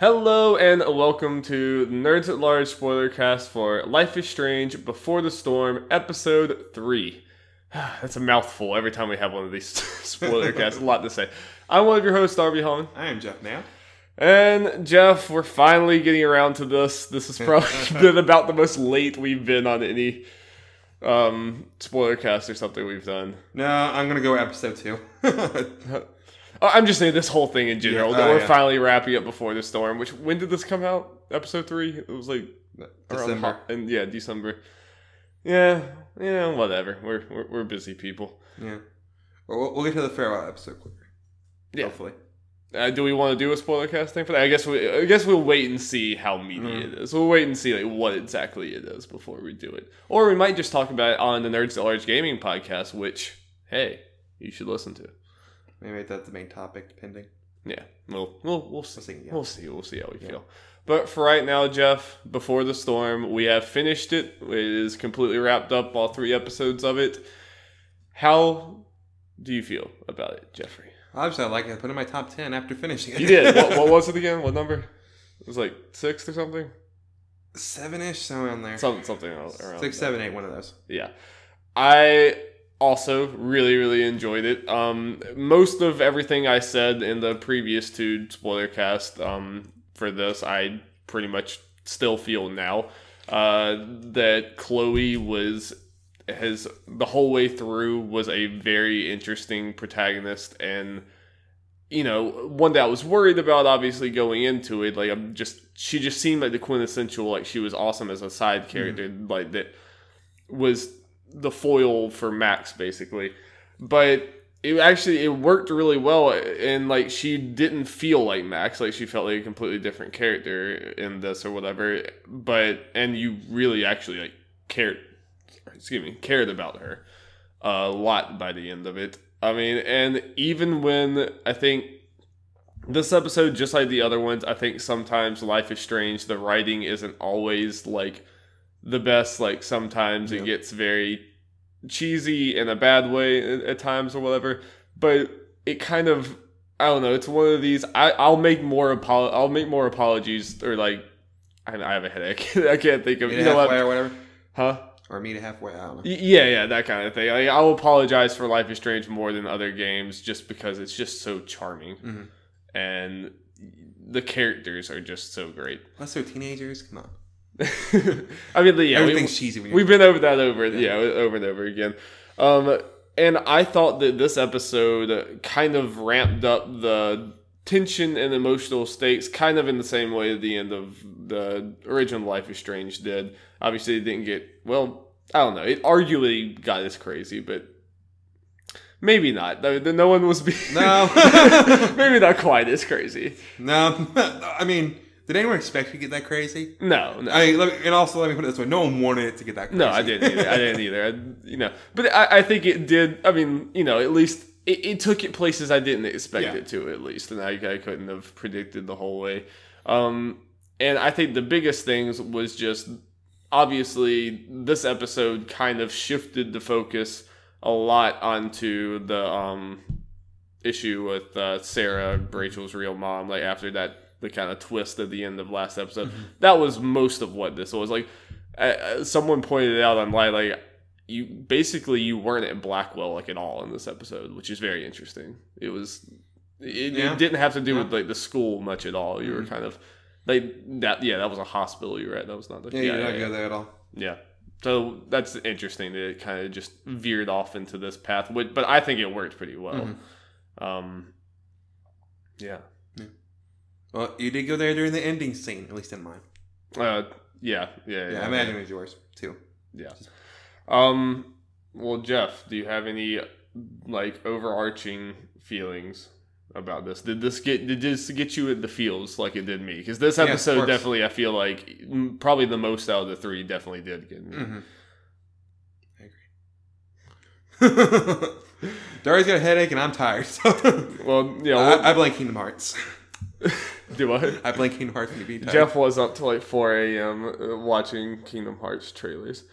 Hello and welcome to Nerds at Large spoiler cast for Life is Strange Before the Storm, episode 3. That's a mouthful every time we have one of these spoiler casts. A lot to say. I'm one of your hosts, Darby Holland. I am Jeff now. And Jeff, we're finally getting around to this. This has probably been about the most late we've been on any um, spoiler cast or something we've done. No, I'm gonna go episode two. I'm just saying this whole thing in general. Yeah, that oh, we're yeah. finally wrapping up before the storm. Which when did this come out? Episode three. It was like December. and yeah, December. Yeah, yeah, whatever. We're we're, we're busy people. Yeah. Well, we'll, we'll get to the farewell episode quicker. Yeah. Hopefully. Uh, do we want to do a spoiler cast thing for that? I guess we I guess we'll wait and see how meaty Mm. it is. We'll wait and see like what exactly it is before we do it, or we might just talk about it on the Nerds at Large Gaming podcast, which hey, you should listen to. Maybe that's the main topic, depending. Yeah, we'll we'll we'll see. We'll see. We'll see. We'll see how we Yeah. feel. But for right now, Jeff, before the storm, we have finished it. It is completely wrapped up. All three episodes of it. How do you feel about it, Jeffrey? Obviously, I like it. I put it in my top ten after finishing it. You did. what, what was it again? What number? It was like six or something. Seven ish, somewhere in there. Something something around. Six, seven, eight, one of those. Yeah. I also really, really enjoyed it. Um, most of everything I said in the previous two spoiler cast um, for this, I pretty much still feel now. Uh, that Chloe was has the whole way through was a very interesting protagonist and you know one that I was worried about obviously going into it like I'm just she just seemed like the quintessential like she was awesome as a side character like that was the foil for Max basically. But it actually it worked really well and like she didn't feel like Max. Like she felt like a completely different character in this or whatever. But and you really actually like cared excuse me cared about her a lot by the end of it. I mean and even when I think this episode just like the other ones I think sometimes Life is Strange. The writing isn't always like the best like sometimes it gets very cheesy in a bad way at, at times or whatever but it kind of i don't know it's one of these I, i'll make more apo- i'll make more apologies or like i, I have a headache i can't think of Meet you know halfway what or whatever. huh Or meet halfway, I don't know. Yeah yeah that kind of thing like, i'll apologize for life is strange more than other games just because it's just so charming Mhm. and the characters are just so great Unless they're teenagers, come on. I mean the, yeah we, cheesy. We've been over that over yeah. Yeah. over and over again. Um and I thought that this episode kind of ramped up the tension and emotional stakes kind of in the same way the end of the original Life is Strange did. Obviously it didn't get well, I don't know. It arguably got as crazy, but maybe not. The- no one was being No. maybe not quite as crazy. no, I mean, did anyone expect it to get that crazy? No, no. I mean, me, and also let me put it this way: no one wanted it to get that crazy. No, I didn't either. I didn't either. I, you know, but I, I think it did. I mean, you know, at least it, it took it places I didn't expect Yeah. it to. At least, and I, I couldn't have predicted the whole way. Um, and I think the biggest things was just obviously this episode kind of shifted the focus a lot onto the um issue with uh, Sera, Rachel's real mom. Like after that, the kind of twist at the end of last episode, that was most of what this was. Like uh, someone pointed out online, like you basically you weren't at Blackwell like at all in this episode, which is very interesting. It was it, Yeah. it didn't have to do Yeah. with like the school much at all. You were Mhm. kind of like that. Yeah, that was a hospital you were at. That was not the Yeah, yeah not yeah, go there at all. yeah. So that's interesting that it kind of just veered off into this path, but I think it worked pretty well. Mhm. Um, yeah, Well, you did go there during the ending scene, at least in mine. uh, yeah, yeah, Yeah, yeah. I imagine it was yours too. Yeah. Um. Well, Jeff, do you have any like overarching feelings about this? Did this get did this get you in the feels like it did me? Because this episode course. definitely, I feel like probably the most out of the three definitely did get me. Mm-hmm. I agree. Dari's got a headache and I'm tired. So Well, yeah. Well, I, I blame Kingdom Hearts. do I? I blame Kingdom Hearts be. Jeff was up till like 4 a.m. uh, watching Kingdom Hearts trailers.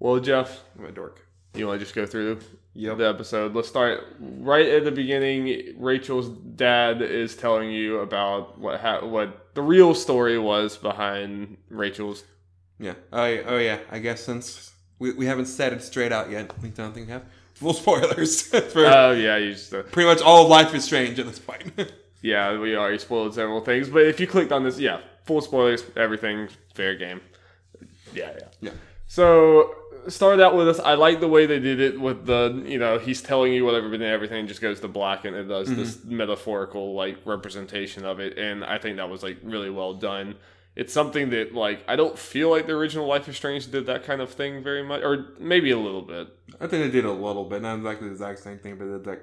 Well, Jeff, I'm a dork. you want to just go through Yep. the episode? Let's start right at the beginning. Rachel's dad is telling you about what ha- what the real story was behind Rachel's. Yeah. Oh, yeah. Oh, yeah. I guess since we, we haven't said it straight out yet, we don't think we have full spoilers for Oh yeah, you just. Uh, pretty much all of Life is Strange at this point. Yeah, we already spoiled several things, but if you clicked on this, yeah, full spoilers, everything, fair game. Yeah, yeah. yeah. So started out with this. I like the way they did it with the, you know, he's telling you whatever, but then everything just goes to black, and it does mm-hmm. this metaphorical like representation of it, and I think that was like really well done. It's something that like I don't feel like the original Life is Strange did that kind of thing very much, or maybe a little bit. I think they did a little bit. Not exactly the exact same thing, but did that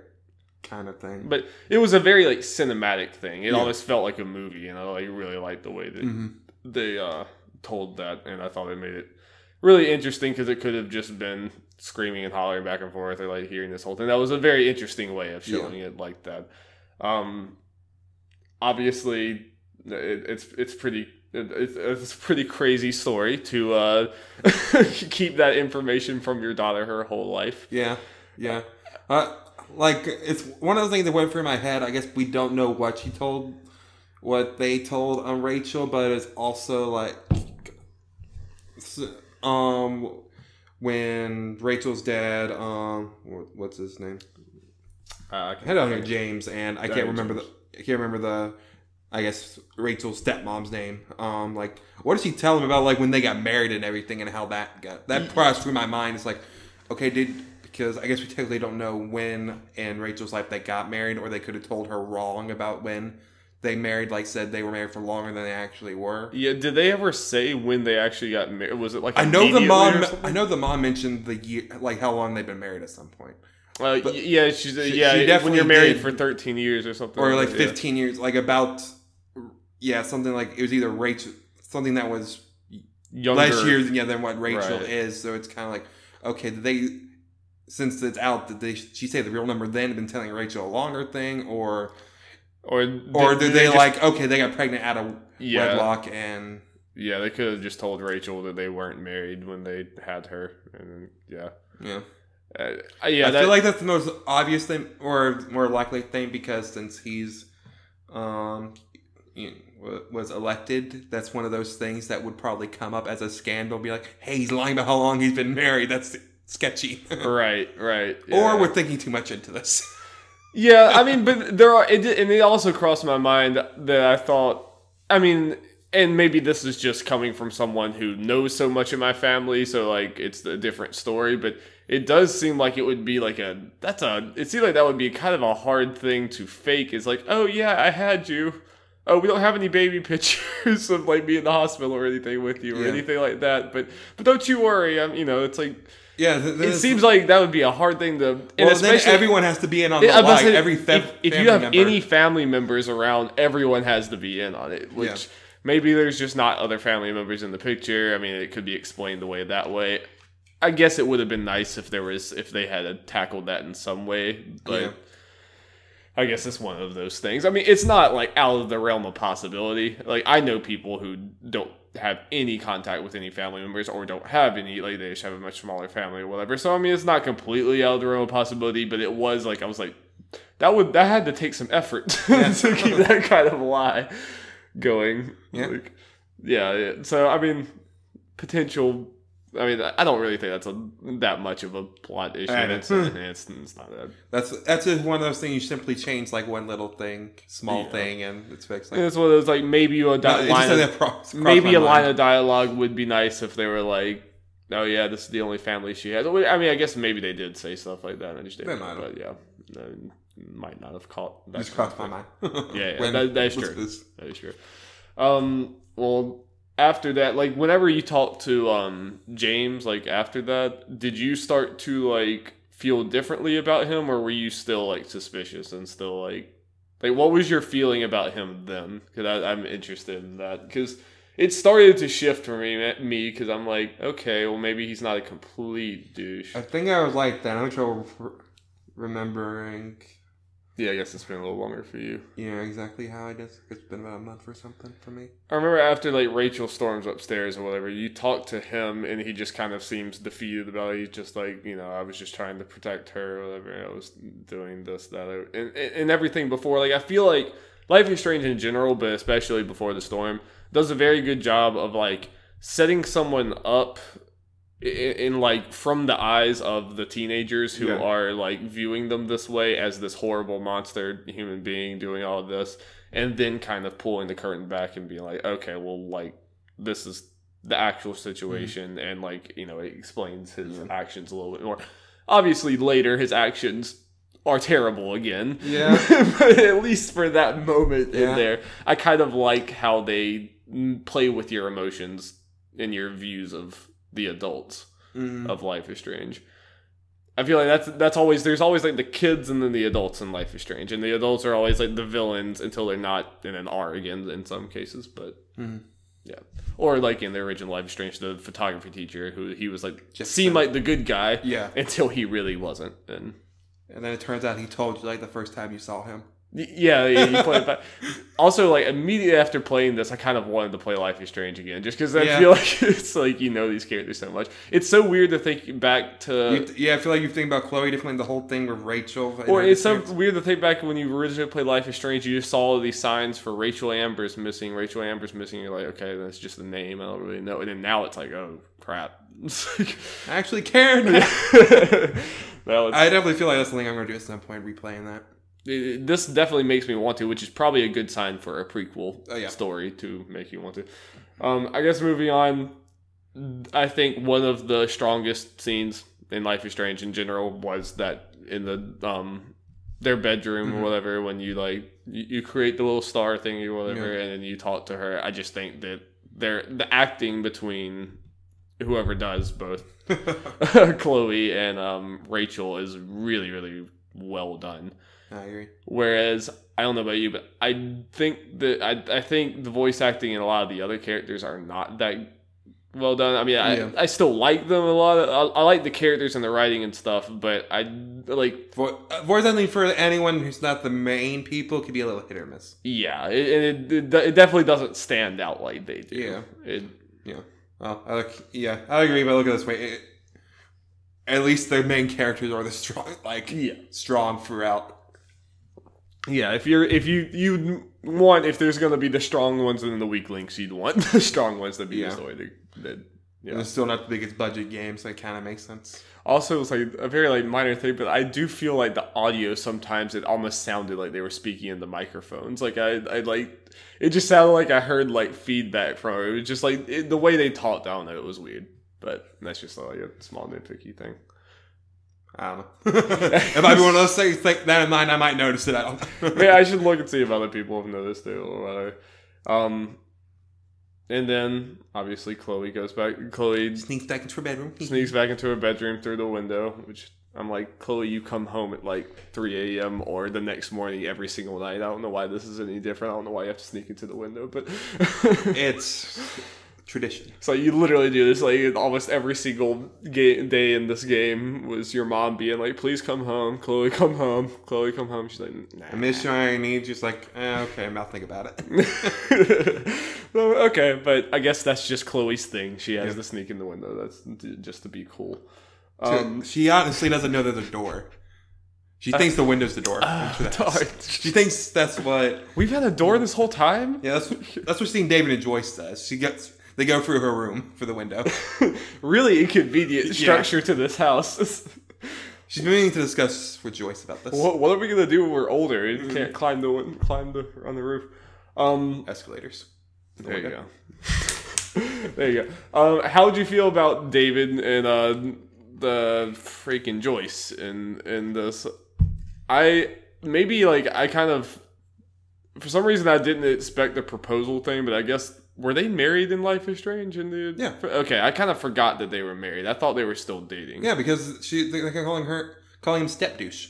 kind of thing. But it was a very like cinematic thing. It Yeah. almost felt like a movie, you know. I really liked the way that Mm-hmm. they uh, told that, and I thought it made it really interesting because it could have just been screaming and hollering back and forth, or like hearing this whole thing. That was a very interesting way of showing it like that. Um, obviously, it, it's it's pretty. It's, it's a pretty crazy story to uh, keep that information from your daughter her whole life. Yeah, yeah. Uh, like it's one of those things that went through my head. I guess we don't know what she told, what they told on Rachel, but it's also like, um, when Rachel's dad, um, what's his name? Uh, I here James, and I can't remember the. I can't remember the. I guess Rachel's stepmom's name. Um, like, what did she tell him about like when they got married and everything, and how that got that passed through my mind? It's like, okay, did because I guess we technically don't know when in Rachel's life they got married, or they could have told her wrong about when they married. Like, said they were married for longer than they actually were. Yeah, did they ever say when they actually got married? Was it like I know the mom. I know the mom mentioned the year, like how long they've been married at some point. Uh, yeah, she's she- yeah. she when you're married did. for 13 years or something, or like that, 15 years like about yeah something like it was either rachel something that was yeah. younger. less years yeah than what rachel Right. is so it's kind of like okay they since it's out did they she say the real number then have been telling rachel a longer thing or or or did they, just- like okay they got pregnant out of Yeah. wedlock and Yeah, they could have just told Rachel that they weren't married when they had her, and yeah, yeah, uh, yeah. i that, feel like that's the most obvious thing or more likely thing because since he's um you know, was elected that's one of those things that would probably come up as a scandal be like hey he's lying about how long he's been married that's sketchy right, right. or we're thinking too much into this Yeah, I mean, but there are, it, and it also crossed my mind that I thought, I mean, and maybe this is just coming from someone who knows so much of my family, so like it's a different story, but it does seem like it would be like a, that's a, it seems like that would be kind of a hard thing to fake. Is like, oh yeah, I had you. Oh, we don't have any baby pictures of like me in the hospital or anything with you or Yeah. anything like that, but but don't you worry. I'm, you know, it's like yeah th- it seems like that would be a hard thing to, and well, then especially everyone has to be in on the yeah, I was about to lie every if, if you have member. any family members around, everyone has to be in on it. Which Yeah. maybe there's just not other family members in the picture. I mean, it could be explained away that way. I guess it would have been nice if there was if they had tackled that in some way, but Yeah. I guess it's one of those things. I mean, it's not like out of the realm of possibility. Like I know people who don't have any contact with any family members or don't have any like they just have a much smaller family or whatever. So I mean, it's not completely out of the realm of possibility, but it was like I was like that would that had to take some effort to keep that kind of lie going. Yeah. Like, yeah, yeah. So I mean, potential. I mean, I don't really think that's a that much of a plot issue. Know. It's, it's, it's not that. that's that's just one of those things you simply change like one little thing small Yeah. thing and it's fixed like, It's one of those like maybe a No, di- just line. Of, cross- cross maybe a line of dialogue would be nice if they were like, "Oh yeah, this is the only family she has." I mean, I guess maybe they did say stuff like that. I just didn't. They might have. But yeah, no, might not have caught that. just crossed my mind Yeah, yeah, that- that is true. this? That is true. Um, well, after that, like whenever you talked to um James, like after that, did you start to like feel differently about him, or were you still like suspicious and still like like what was your feeling about him then? Because I'm interested in that because. It started to shift for me, me, because I'm like, okay, well, maybe he's not a complete douche. I think I was like that. I'm re- remembering Yeah, I guess it's been a little longer for you. Yeah, exactly how I guess it's been about a month or something for me. I remember after like Rachel storms upstairs or whatever, you talk to him and he just kind of seems defeated about it. He's just like, you know, I was just trying to protect her or whatever. I was doing this, that, and, and, and everything before. Like, I feel like Life is Strange in general, but especially Before the Storm, does a very good job of like setting someone up in, in like from the eyes of the teenagers who Yeah. are like viewing them this way as this horrible monster human being doing all of this, and then kind of pulling the curtain back and being like, okay, well, like this is the actual situation, and like you know, it explains his Yeah. actions a little bit more. Obviously, later his actions are terrible again. Yeah. but at least for that moment Yeah. in there, I kind of like how they mm, play with your emotions and your views of the adults Mm. of Life is Strange. I feel like that's that's always there's always like the kids and then the adults in Life is Strange, and the adults are always like the villains until they're not, and then are again in some cases. But Mhm. yeah, or like in the original Life is Strange, the photography teacher who he was like Just seemed the- like the good guy Yeah. until he really wasn't, and And then it turns out he told you like the first time you saw him. Yeah, yeah, you play it back. Also, like immediately after playing this, I kind of wanted to play Life is Strange again, just because I Yeah. feel like it's like you know these characters so much. It's so weird to think back to, You- yeah, I feel like you think about Chloe differently. The whole thing with Rachel. or it's so weird to think back when you originally played Life is Strange. You just saw all these signs for Rachel Amber's missing, Rachel Amber's missing. You're like, okay, that's just the name. I don't really know. And then now it's like, oh crap. Like, I actually care now. well, it's, I definitely feel like that's the thing I'm going to do at some point, replaying that. This definitely makes me want to, which is probably a good sign for a prequel Oh, yeah. story to make you want to. Um, I guess moving on, I think one of the strongest scenes in Life is Strange in general was that in the um their bedroom Mhm. or whatever when you like you, you create the little star thing or whatever Yeah. and then you talk to her. I just think that they're the acting between whoever does both Chloe and um, Rachel is really really well done. I agree. Whereas I don't know about you, but I think that I, I think the voice acting in a lot of the other characters are not that well done. I mean, Yeah. I, I still like them a lot. I, I like the characters and the writing and stuff, but I like Vo- uh, Voice acting for anyone who's not the main people could be a little hit or miss. yeah, it, it, it, it definitely doesn't stand out like they do. Yeah. it, Yeah. Well, I like. Yeah, I agree. But look at this way. It, at least the main characters are the strong, like yeah, strong throughout. Yeah. If you're if you you want if there's gonna be the strong ones and then the weak links, you'd want the strong ones to be Yeah. the way they. they yeah. And it's still not the biggest budget game, so it kind of makes sense. Also, it's like a very like minor thing, but I do feel like the audio sometimes it almost sounded like they were speaking in the microphones. Like I, I like it just sounded like I heard like feedback from it. It was just like it, the way they talked. I don't know. It was weird, but that's just like a small nitpicky thing. I don't know. it might be one of those things. Think that in mind, I might notice it. I don't. know. yeah, I should look and see if other people have noticed it or whatever. Um, and then obviously Chloe goes back. Chloe Sneaks back into her bedroom. sneaks back into her bedroom through the window, which I'm like, Chloe, you come home at like 3 a.m. or the next morning every single night. I don't know why this is any different. I don't know why you have to sneak into the window, but it's tradition. so you literally do this like almost every single ga- day in this game was your mom being like, please come home, Chloe, come home, Chloe, come home. She's like, nah. I miss you. I need just like eh, okay. I'll think about it. well, okay, but I guess that's just Chloe's thing. She has Yeah. to sneak in the window. That's just to be cool. Um, she honestly doesn't know there's a door. She thinks the window's the door. the darn. She thinks that's what. We've had a door this whole time. Yeah, that's that's what seeing David and Joyce does. She gets they go through her room for the window. really inconvenient Yeah. structure to this house. She's meaning to discuss with Joyce about this. what, what are we gonna do when we're older and can't climb the climb the on the roof? Um, Escalators. there you go. there you go. Um, how would you feel about David and uh, the freaking Joyce in in this? I maybe like I kind of for some reason I didn't expect the proposal thing, but I guess were they married in Life is Strange? In the Yeah. Okay, I kind of forgot that they were married. I thought they were still dating. Yeah, because she they're calling her calling him step douche.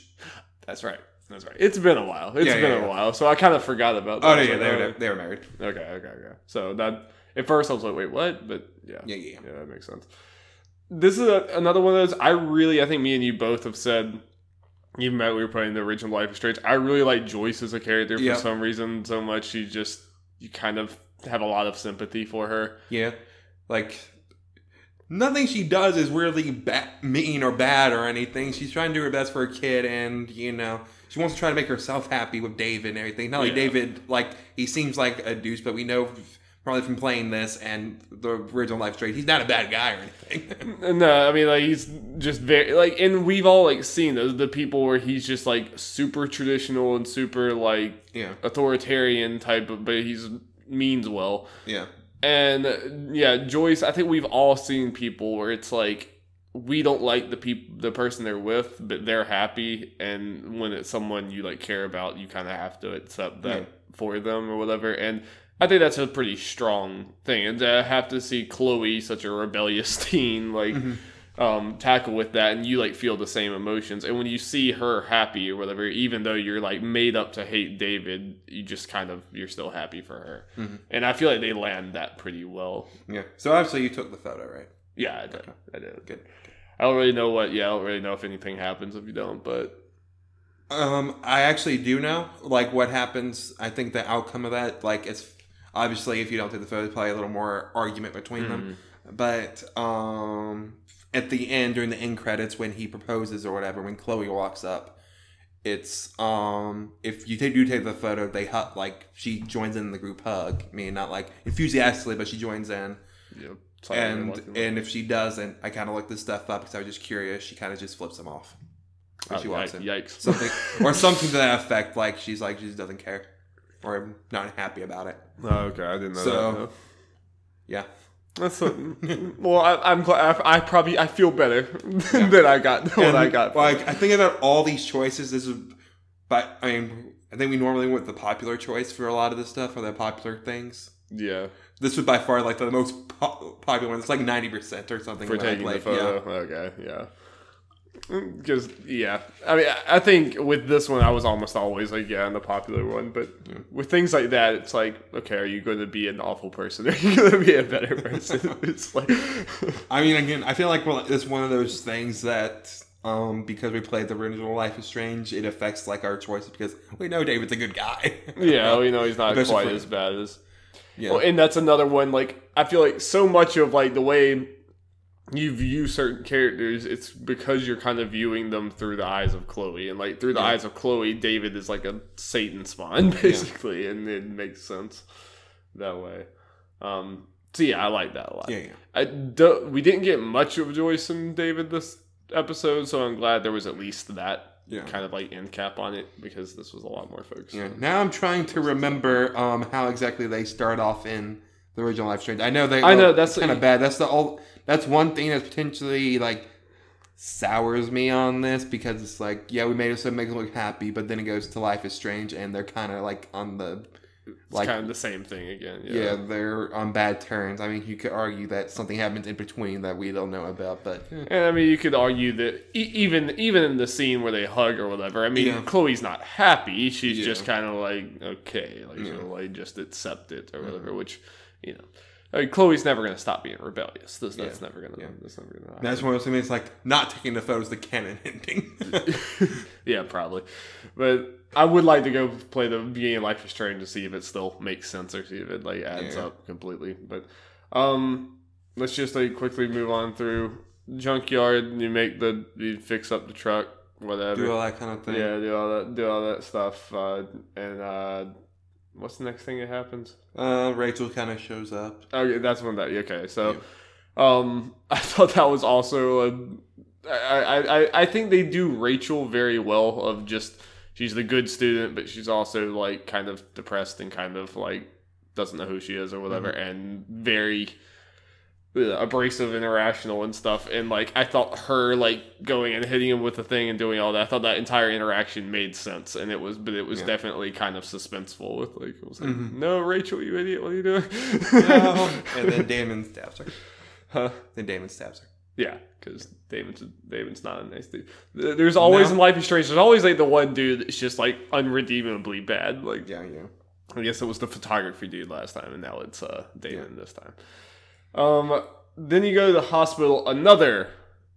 That's right. That's right. It's been a while. It's Yeah, been yeah, a yeah. while, so I kind of forgot about. Oh, that. Oh no, yeah, like, they oh, were uh, they were married. Okay, okay, okay. So that at first I was like, wait, what? But yeah, Yeah, yeah, yeah. yeah, that makes sense. This is a, another one of those. I really, I think me and you both have said, even though we were playing the original Life is Strange, I really like Joyce as a character for some reason so much. She just you kind of have a lot of sympathy for her. Yeah, like nothing she does is really ba- mean or bad or anything. She's trying to do her best for her kid, and you know she wants to try to make herself happy with David and everything. Not like Yeah. David, like he seems like a douche, but we know probably from playing this and the original Life Strange, he's not a bad guy or anything. No, I mean like he's just very like, and we've all like seen those the people where he's just like super traditional and super like yeah, authoritarian type of, but he's means well. yeah, And yeah, Joyce, I think we've all seen people where it's like we don't like the people the person they're with, but they're happy and when it's someone you like care about, you kind of have to accept that Yeah. for them or whatever. And I think that's a pretty strong thing. And to have to see Chloe, such a rebellious teen, like mm-hmm. Um, tackle with that, and you like feel the same emotions. And when you see her happy or whatever, even though you're like made up to hate David, you just kind of you're still happy for her. And I feel like they land that pretty well. yeah. So obviously you took the photo, right? Yeah, I did. I did. Good. I don't really know what. Yeah, I don't really know if anything happens if you don't. But Um, I actually do know, like, what happens. I think the outcome of that, like, it's obviously if you don't take the photo, probably a little more argument between them. But um, at the end, during the end credits, when he proposes or whatever, when Chloe walks up, it's um, if you take, do take the photo, they hug, like, she joins in the group hug. I mean, not like enthusiastically, but she joins in. yeah, And and if she doesn't, I kind of look this stuff up because I was just curious. She kind of just flips him off. when Oh, she walks yikes, in yikes. something or something to that effect. Like she's like she just doesn't care or not happy about it. Oh, okay, I didn't know So- that. no. Yeah, That's a, well. I, I'm glad. I, I probably I feel better than I got what I got. Like I think about all these choices. This is, but I mean, I think we normally went the popular choice for a lot of this stuff or the popular things. yeah, This was by far like the most po- popular one. It's like ninety percent or something. for taking the played. photo. Okay, yeah. Because yeah, I mean, I- think with this one, I was almost always like, yeah, in the popular one. But with things like that, it's like, okay, are you going to be an awful person? Or are you going to be a better person? it's like, I mean, again, I feel like well, it's one of those things that um, because we played the original Life is Strange, it affects like our choices because we know David's a good guy. yeah, we know he's not Especially quite as bad as. yeah. Well, and that's another one. Like, I feel like so much of like the way you view certain characters, it's because you're kind of viewing them through the eyes of Chloe, and like through the Yeah. eyes of Chloe, David is like a Satan spawn basically, and it makes sense that way. Um, so yeah, I like that a lot. yeah, yeah. I do, we didn't get much of Joyce and David this episode, so I'm glad there was at least that Yeah. kind of like end cap on it because this was a lot more focused. Yeah. Now I'm trying to remember um, how exactly they start off in the original Life is Strange. I know they. I know, that's- kind of bad. That's the all. That's one thing that's potentially like sours me on this because it's like yeah we made it so it makes it look happy, but then it goes to Life is Strange and they're kind of like on the It's like kind of the same thing again. yeah. yeah. they're on bad terms. I mean you could argue that something happens in between that we don't know about, but. And I mean, you could argue that e- even even in the scene where they hug or whatever, I mean, Yeah. Chloe's not happy. She's Yeah. just kind of like okay, like Yeah. she'll like just accept it or whatever. Mm-hmm. Which you know, I mean, Chloe's never gonna stop being rebellious. This, that's never gonna. Yeah. That's never gonna. that's one of those things. It's like not taking the photos, the canon ending. yeah, probably. But I would like to go play the beginning of Life is Strange to see if it still makes sense or see if it like adds Yeah. up completely. But um, let's just like quickly move on through junkyard. You make the you fix up the truck, whatever. Do all that kind of thing. yeah, do all that, do all that stuff. Uh, and uh, what's the next thing that happens? Uh, Rachel kind of shows up. Okay, that's when that. Okay, so um, I thought that was also a. I, I, I- think they do Rachel very well. Of just she's the good student, but she's also like kind of depressed and kind of like doesn't know who she is or whatever, and very abrasive and irrational and stuff. And like I thought her like going and hitting him with the thing and doing all that. I thought that entire interaction made sense, and it was, but it was Yeah. definitely kind of suspenseful. With like, it was like, Mhm. no, Rachel, you idiot, what are you doing? No. and then Damon stabs her. Huh? Then Damon stabs her. Yeah, because David's David's not a nice dude. There's always No. in Life is Strange. There's always like the one dude that's just like unredeemably bad. Like Yeah, yeah. I guess it was the photography dude last time, and now it's uh David this time. Um, then you go to the hospital. Another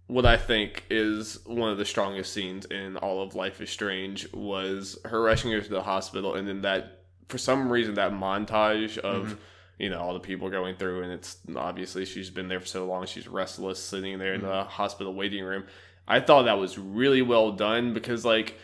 what I think is one of the strongest scenes in all of Life is Strange was her rushing her to the hospital, and then that for some reason that montage of you know all the people going through, and it's obviously she's been there for so long, she's restless, sitting there in the hospital waiting room. I thought that was really well done because like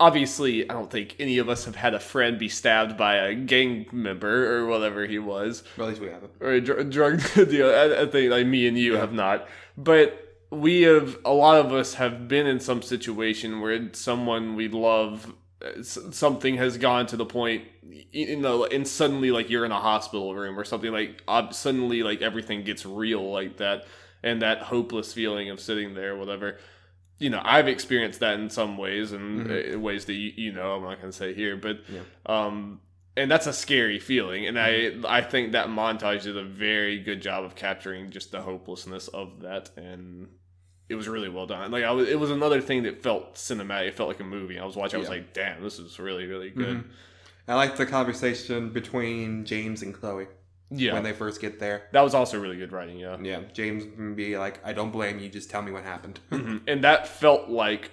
obviously, I don't think any of us have had a friend be stabbed by a gang member or whatever he was, Well, at least we haven't. or a dr- drug deal. I, I think like me and you have not, but we have. A lot of us have been in some situation where someone we love, uh, something has gone to the point, you know, and suddenly like you're in a hospital room or something like suddenly like everything gets real like that, and that hopeless feeling of sitting there, whatever you know, I've experienced that in some ways and uh ways that you, you know I'm not going to say here, but Yeah. um, and that's a scary feeling. And I I think that montage did a very good job of capturing just the hopelessness of that, and it was really well done. Like I was, it was another thing that felt cinematic. It felt like a movie. I was watching. I was Yeah. like, damn, this is really really good. Mhm. I like the conversation between James and Chloe Yeah, when they first get there. that was also really good writing. Yeah. Yeah, James can be like, "I don't blame you. Just tell me what happened." Mhm. and that felt like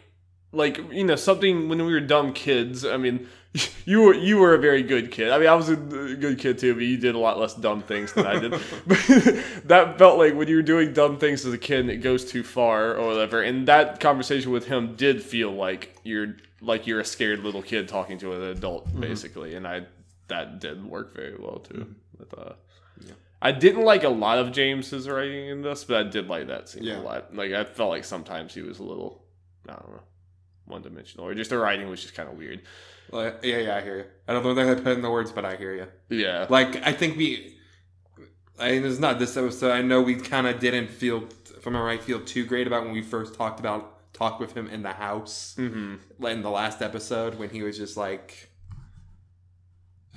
like you know something when we were dumb kids i mean you were you were a very good kid i mean i was a good kid too but you did a lot less dumb things than i did but that felt like when you were doing dumb things as a kid and it goes too far or whatever and that conversation with him did feel like you're like you're a scared little kid talking to an adult basically and i that did work very well too with uh Yeah. I didn't like a lot of James's writing in this, but I did like that scene Yeah. a lot. Like I felt like sometimes he was a little, I don't know, one dimensional, or just the writing was just kind of weird. Like, yeah, yeah, I hear you. I don't know if I put in the words, but I hear you. Yeah, Like, I think we. I mean, it's not this episode. I know we kind of didn't feel, if I'm right, feel too great about when we first talked about talked with him in the house hmm in the last episode when he was just like,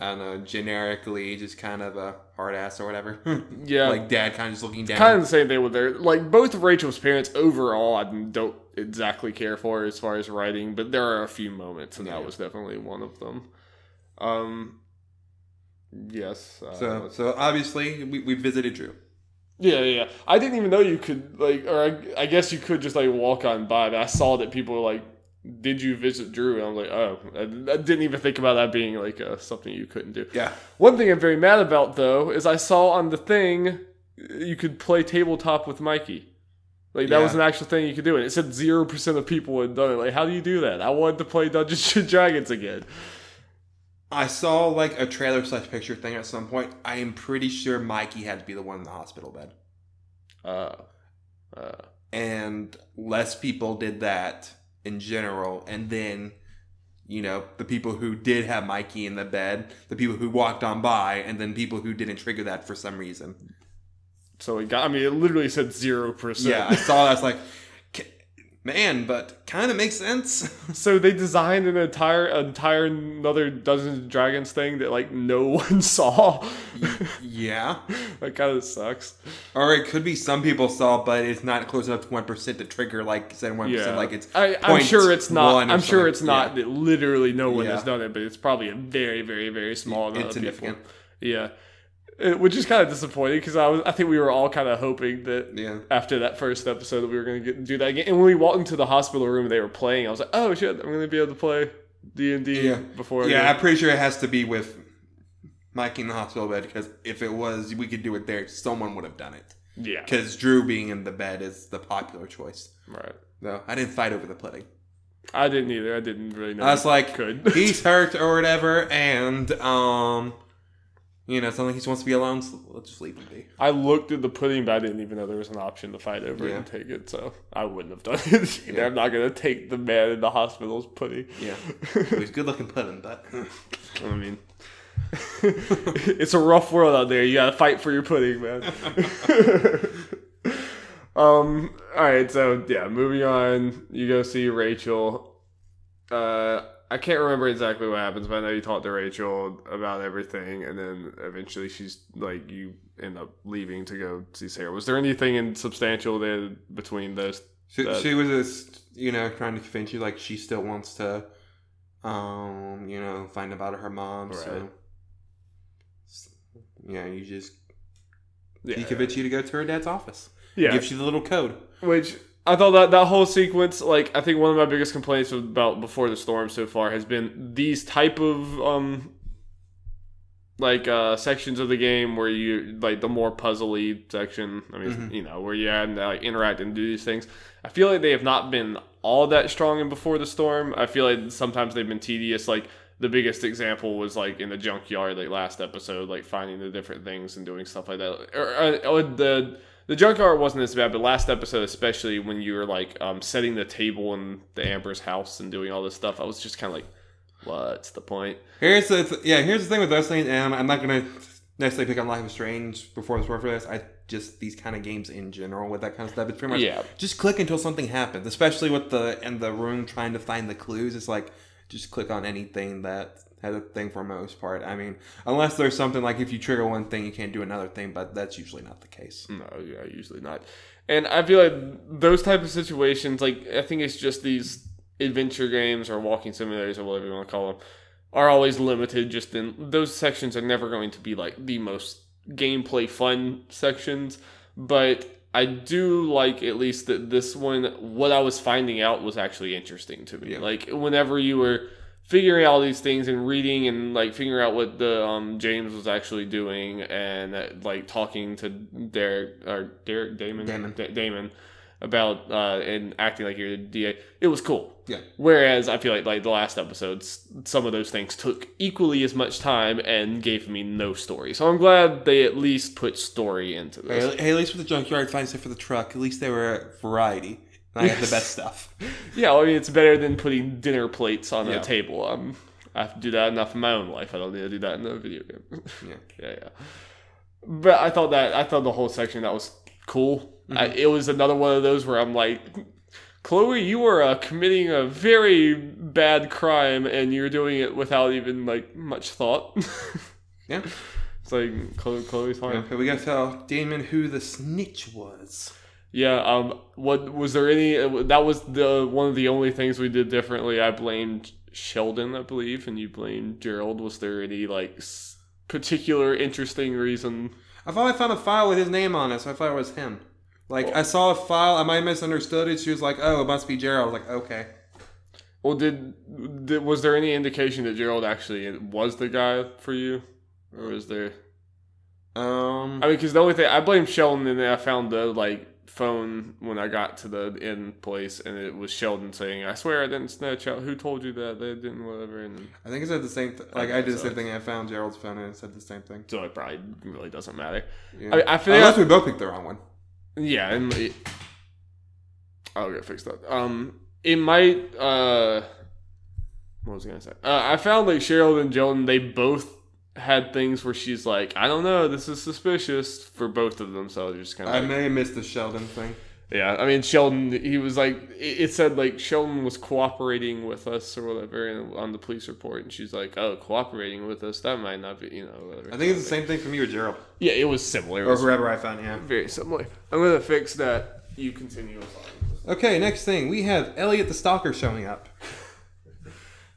I don't know, generically just kind of a hard ass or whatever. yeah. like dad kind of just looking down. kind of the same thing with their like both of Rachel's parents overall. I don't exactly care for as far as writing, but there are a few moments, and Yeah. that was definitely one of them. Um, yes. Uh, so, so obviously we, we visited Drew. Yeah, yeah. I didn't even know you could like, or I, I guess you could just like walk on by. But I saw that people were like, "Did you visit Drew?" And I was like, "Oh, I, I didn't even think about that being like uh, something you couldn't do." Yeah. One thing I'm very mad about though is I saw on the thing you could play tabletop with Mikey. Like that Yeah. was an actual thing you could do, and it said zero percent of people had done it. Like, how do you do that? I wanted to play Dungeons and Dragons again. I saw like a trailer slash picture thing at some point. I am pretty sure Mikey had to be the one in the hospital bed. Uh, uh, and less people did that in general and then you know the people who did have mikey in the bed the people who walked on by and then people who didn't trigger that for some reason so it got. I mean, it literally said zero percent. yeah i saw that I was like "K- man but kind of makes sense So they designed an entire entire another Dungeons and Dragons thing that like no one saw. yeah that kind of sucks. or it could be some people saw but it's not close enough to 1% to trigger like said 1% like it's I, I'm point sure it's not. I'm sure it's not Yeah. that literally no one Yeah. has done it, but it's probably a very, very, very small amount of people. Yeah, which is kind of disappointing because I was. I think we were all kind of hoping that yeah after that first episode that we were going to do that again. And when we walked into the hospital room and they were playing, I was like, oh shit, I'm going to be able to play D and D before. Yeah. I'm pretty sure it has to be with Mike in the hospital bed because if it was, we could do it there. Someone would have done it. yeah, Because Drew being in the bed is the popular choice. right. No, I didn't fight over the pudding. I didn't either. I didn't really know. I was like, could. he's hurt or whatever, and um, you know, it's not like he just wants to be alone. So let's just leave him be. I looked at the pudding, but I didn't even know there was an option to fight over Yeah. and take it, so I wouldn't have done it either. Yeah. I'm not gonna take the man in the hospital's pudding. Yeah, he's good looking pudding, but I mean, it's a rough world out there. You gotta fight for your pudding, man. um. All right. So yeah, moving on. You go see Rachel. Uh, I can't remember exactly what happens, but I know you talked to Rachel about everything, and then eventually she's like, you end up leaving to go see Sera. Was there anything in substantial there between those? she, That- she was just you know trying to convince you like she still wants to, um, you know, find about her mom. So Right. yeah, you just Yeah. he convinced you to go to her dad's office. yeah. Gives you the little code. Which I thought that that whole sequence, like I think one of my biggest complaints about before the storm so far has been these type of um like uh sections of the game where you like the more puzzly section. I mean, you know, where you had to like interact and do these things. I feel like they have not been all that strong in Before the Storm. I feel like sometimes they've been tedious. Like the biggest example was like in the junkyard, like last episode, like finding the different things and doing stuff like that. Or, or, or the the junkyard wasn't as bad, but last episode, especially when you were like um, setting the table in the Amber's house and doing all this stuff, I was just kind of like, what's the point? Here's the th- yeah. Here's the thing with wrestling, and I'm not gonna necessarily pick on Life is Strange sport for this. I just these kind of games in general with that kind of stuff. It's pretty much Yeah. just click until something happens. Especially with the in the room trying to find the clues. It's like just click on anything that has a thing for most part. I mean, unless there's something like if you trigger one thing, you can't do another thing, but that's usually not the case. No, yeah, usually not. And I feel like those type of situations, like I think it's just these adventure games or walking simulators or whatever you want to call them, are always limited. Just in those sections are never going to be like the most gameplay fun sections, but I do like at least that this one. What I was finding out was actually interesting to me. Yeah. Like whenever you were figuring out all these things and reading and like figuring out what the um James was actually doing and uh, like talking to Derek or Derek Damon Damon. Da- Damon about uh and acting like you're the DA. It was cool. Yeah. Whereas I feel like like the last episodes, some of those things took equally as much time and gave me no story. So I'm glad they at least put story into this. Hey, at least with the junkyard, find stuff for the truck. At least they were variety. I have the best stuff. Yeah, I mean it's better than putting dinner plates on Yeah. a table. Um, I have to do that enough in my own life. I don't need to do that in a video game. Yeah. yeah, yeah. But I thought that I thought the whole section that was cool. Mm-hmm. it was another one of those where I'm like, Chloe, you are uh, committing a very bad crime, and you're doing it without even like much thought. Yeah. it's like Chloe, Chloe's fine. Okay, we gotta tell Damon who the snitch was. Yeah. Um. What was there any? uh, That was the one of the only things we did differently. I blamed Sheldon, I believe, and you blamed Gerald. Was there any like particular interesting reason? I thought I found a file with his name on it, so I thought it was him. Like I saw a file, I might have misunderstood it. She was like, "Oh, it must be Gerald." I was like, "Okay." Well, did, did was there any indication that Gerald actually was the guy for you, or was there? Um, I mean, because the only thing I blame Sheldon, and then I found the like phone when I got to the inn place, and it was Sheldon saying, "I swear I didn't snatch out. Who told you that? They didn't, whatever." And I think it said the same. Th- like Okay, I did the same thing. I found Gerald's phone and it said the same thing. so it probably really doesn't matter. Yeah. I, I feel Unless like, we both picked the wrong one. yeah, and it, I'll get fixed up. Um, it might. Uh, what was I gonna say? Uh, I found like Cheryl and Sheldon, they both had things where she's like, I don't know, this is suspicious for both of them. So just kind of I like, may have missed the Sheldon thing. Yeah, I mean Sheldon. He was like, it said like Sheldon was cooperating with us or whatever on the police report, and she's like, oh, cooperating with us. That might not be, you know, whatever. I think it's the same thing for me with Gerald Yeah, it was similar. It or was whoever I found. Yeah. very similar. I'm gonna fix that. You continue. Okay, next thing we have Elliot the Stalker showing up,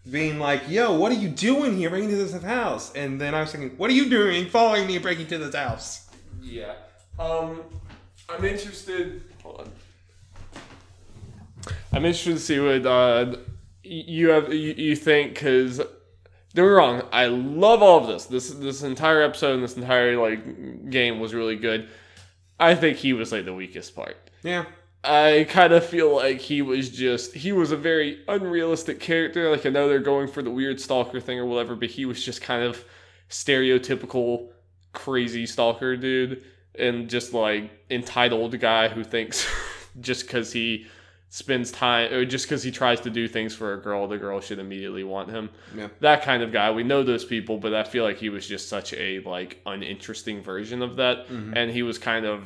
being like, "Yo, what are you doing here, breaking into this house?" And then I was thinking, "What are you doing, following me, and breaking into this house?" Yeah. Um, I'm interested. Hold on. I'm interested to see what uh, you have. You, you think because don't get me wrong. I love all of this. This this entire episode and this entire like game was really good. I think he was like the weakest part. Yeah, I kind of feel like he was just he was a very unrealistic character. Like I know they're going for the weird stalker thing or whatever, but he was just kind of stereotypical crazy stalker dude and just like entitled guy who thinks just because he spends time or just because he tries to do things for a girl, the girl should immediately want him. Yeah. That kind of guy. We know those people, but I feel like he was just such a like uninteresting version of that, Mhm. and he was kind of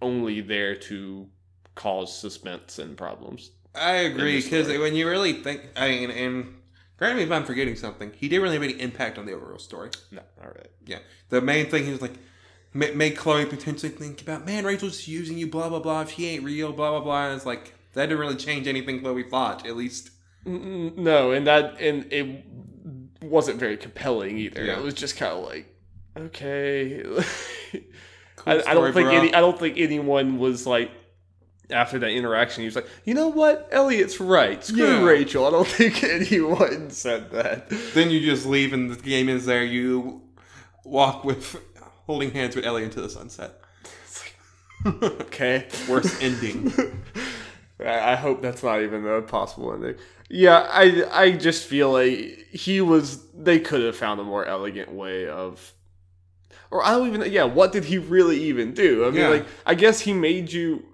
only there to cause suspense and problems. I agree because when you really think, I mean, and correct me if I'm forgetting something, he didn't really have any impact on the overall story. No, all right. Yeah, the main thing he was like, ma- made Chloe potentially think about, man, Rachel's using you, blah blah blah. If he ain't real, blah blah blah. And it's like that didn't really change anything Chloe thought, at least. Mm, No, and that and it wasn't very compelling either. Yeah. It was just kind of like okay. Cool I, I don't think bro. any. I don't think anyone was like after that interaction. He was like, you know what, Elliot's right. Screw Yeah. Rachel. I don't think anyone said that. Then you just leave and the game is there. You, walk with holding hands with Elliot into the sunset. Okay. Worst ending. I I hope that's not even a possible ending. Yeah, I I just feel like he was. They could have found a more elegant way of, or I don't even. Yeah, what did he really even do? I mean, Yeah. like I guess he made you.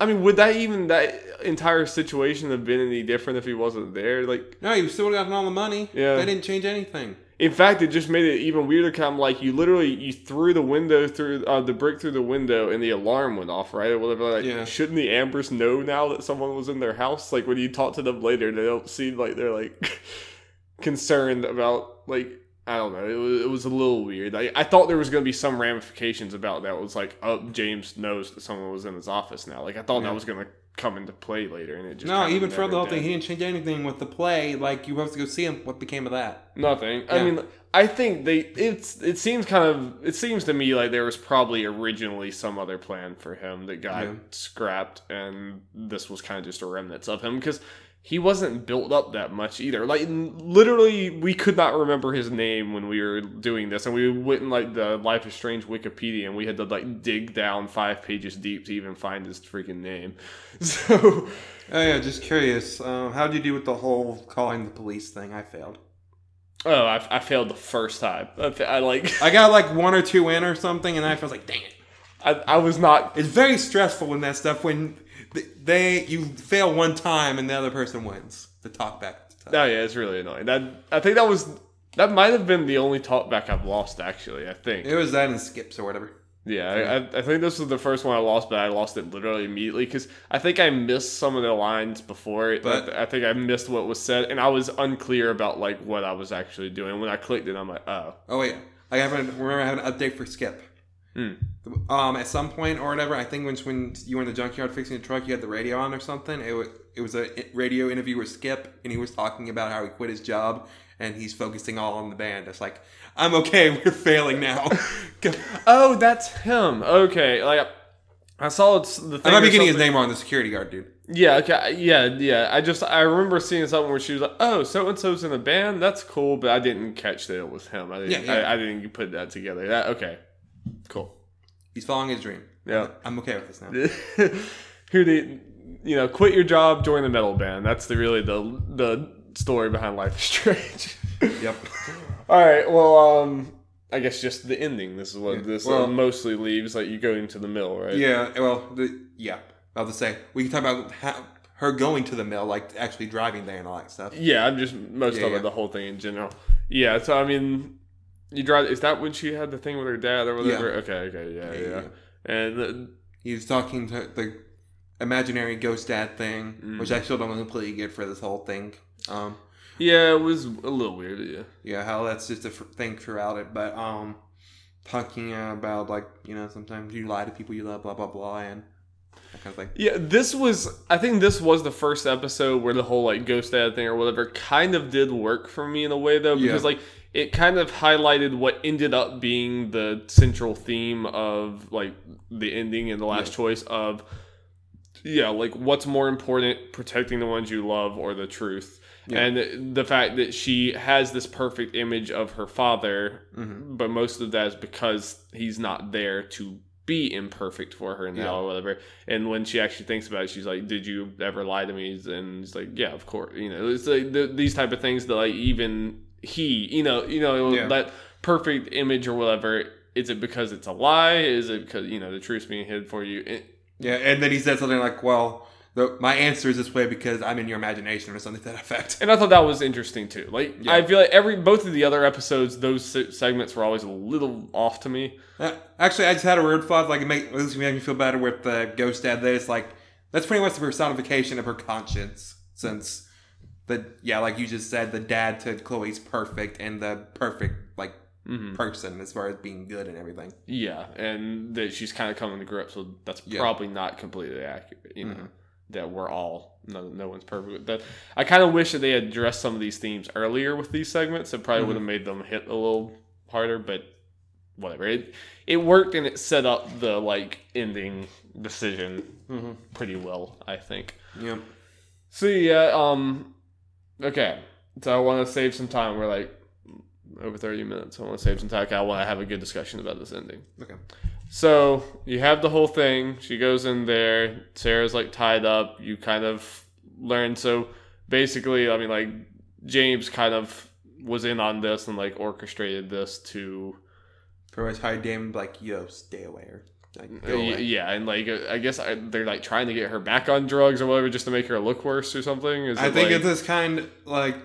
I mean, would that even that entire situation have been any different if he wasn't there? Like, no, you still gotten all the money. Yeah. They didn't change anything. in fact, it just made it even weirder. Kind of like you literally you threw the window through uh, the brick through the window and the alarm went off, right? Or whatever. Like, Yeah. shouldn't the Ambers know now that someone was in their house? Like when you talk to them later, they don't seem like they're like concerned about like I don't know. It was, it was a little weird. I, I thought there was going to be some ramifications about that. It was like, oh, James knows that someone was in his office now. Like I thought Yeah. that was going to come into play later, and it just No, even for the whole thing, he didn't change anything with the play. Like you have to go see him. What became of that? Nothing. I mean, I think they. It's. It seems kind of. It seems to me like there was probably originally some other plan for him that got Yeah. scrapped, and this was kind of just a remnants of him because he wasn't built up that much either. Like literally, we could not remember his name when we were doing this, and we went in like the Life is Strange Wikipedia, and we had to like dig down five pages deep to even find his freaking name. So. Oh yeah, just curious. Um, how did you do with the whole calling the police thing? I failed. Oh, I, I failed the first time. I, I like. I got like one or two in or something, and I was like, dang it. I, I was not It's very stressful when that stuff when they you fail one time and the other person wins. The talk back. Oh yeah, it's really annoying. That I think that was that might have been the only talkback I've lost actually. I think. It was that and skips or whatever. Yeah, I, I- I think this was the first one I lost, but I lost it literally immediately because I think I missed some of the lines before. it. But- I, I think I missed what was said, and I was unclear about like what I was actually doing. When I clicked it, I'm like, oh, Oh wait, I have remember I have an update for Skip. Hmm. Um, at some point or whatever, I think when when you were in the junkyard fixing the truck, you had the radio on or something. It was it was a radio interview with Skip, and he was talking about how he quit his job and he's focusing all on the band. It's like I'm okay, we're failing now. oh, that's him. Okay, like I saw it's the. Thing I might be getting his name wrong. The security guard dude. Yeah, okay, yeah, yeah. I just I remember seeing something where she was like, "Oh, so and so's in a band. That's cool," but I didn't catch that it was him. I didn't. Yeah, yeah. I, I didn't put that together. That okay, cool. He's following his dream. Yeah. I'm okay with this now. Who the you know? Quit your job, join the metal band. That's the really the the story behind Life is Strange. yep. All right. Well, um, I guess just the ending. This is what Yeah, this well- uh, mostly leaves. Like you go into the mill, right? Yeah. Well, the, yeah. I'll just say we can talk about how, her going to the mill, like actually driving there and all that stuff. Yeah, I'm just most Yeah, of yeah. it, the whole thing in general. Yeah, so I mean, you drive. Is that when she had the thing with her dad or whatever? Okay, okay, yeah, yeah. Yeah, yeah. And He's talking to the imaginary ghost dad thing, Mm. which I still don't completely get for this whole thing. Um, yeah, it was a little weird. Yeah, yeah, how that's just a f- thing throughout it. But um, talking about like you know sometimes you lie to people you love, blah blah blah, and that kind of thing. yeah. This was. I think this was the first episode where the whole like ghost dad thing or whatever kind of did work for me in a way though, because Yeah. like it kind of highlighted what ended up being the central theme of like the ending and the last Yeah. choice of yeah like what's more important protecting the ones you love or the truth Yeah. and the fact that she has this perfect image of her father Mhm. but most of that is because he's not there to be imperfect for her now Yeah. or whatever. And when she actually thinks about it she's like did you ever lie to me? And he's like yeah of course you know. It's like the, these type of things that like even he you know you know Yeah. that perfect image or whatever is it because it's a lie? Is it because you know the truth's being hid for you? It- Yeah, and then he said something like, "Well, the, my answer is this way because I'm in your imagination," or something to that effect. and I thought that was interesting too. Like Yeah. I feel like every both of the other episodes, those segments were always a little off to me. Uh, actually, I just had a weird thought. Like, it make, it made me feel better with the ghost dad. There, it's like that's pretty much the personification of her conscience. Since the yeah, like you just said, the dad to Chloe's perfect and the perfect like hmm person as far as being good and everything. Yeah, and that she's kind of coming to grips with that's Yeah. probably not completely accurate. You know Mhm. That we're all no, no one's perfect. That I kind of wish that they had addressed some of these themes earlier with these segments. It probably would have made them hit a little harder, but whatever. It it worked and it set up the like ending decision Mm-hmm. pretty well, I think. Yeah. So yeah, um, okay. So I want to save some time. We're like over 30 minutes. I want to save some time. I want to have a good discussion about this ending. Okay. So you have the whole thing. She goes in there. Sera's like tied up. You kind of learn. So basically, I mean, like James kind of was in on this and like orchestrated this to. Pretty much how Damon like, yo, stay away or like, go away. yeah, and like uh, I guess I, they're like trying to get her back on drugs or whatever, just to make her look worse or something. Is I think like, it's this kind like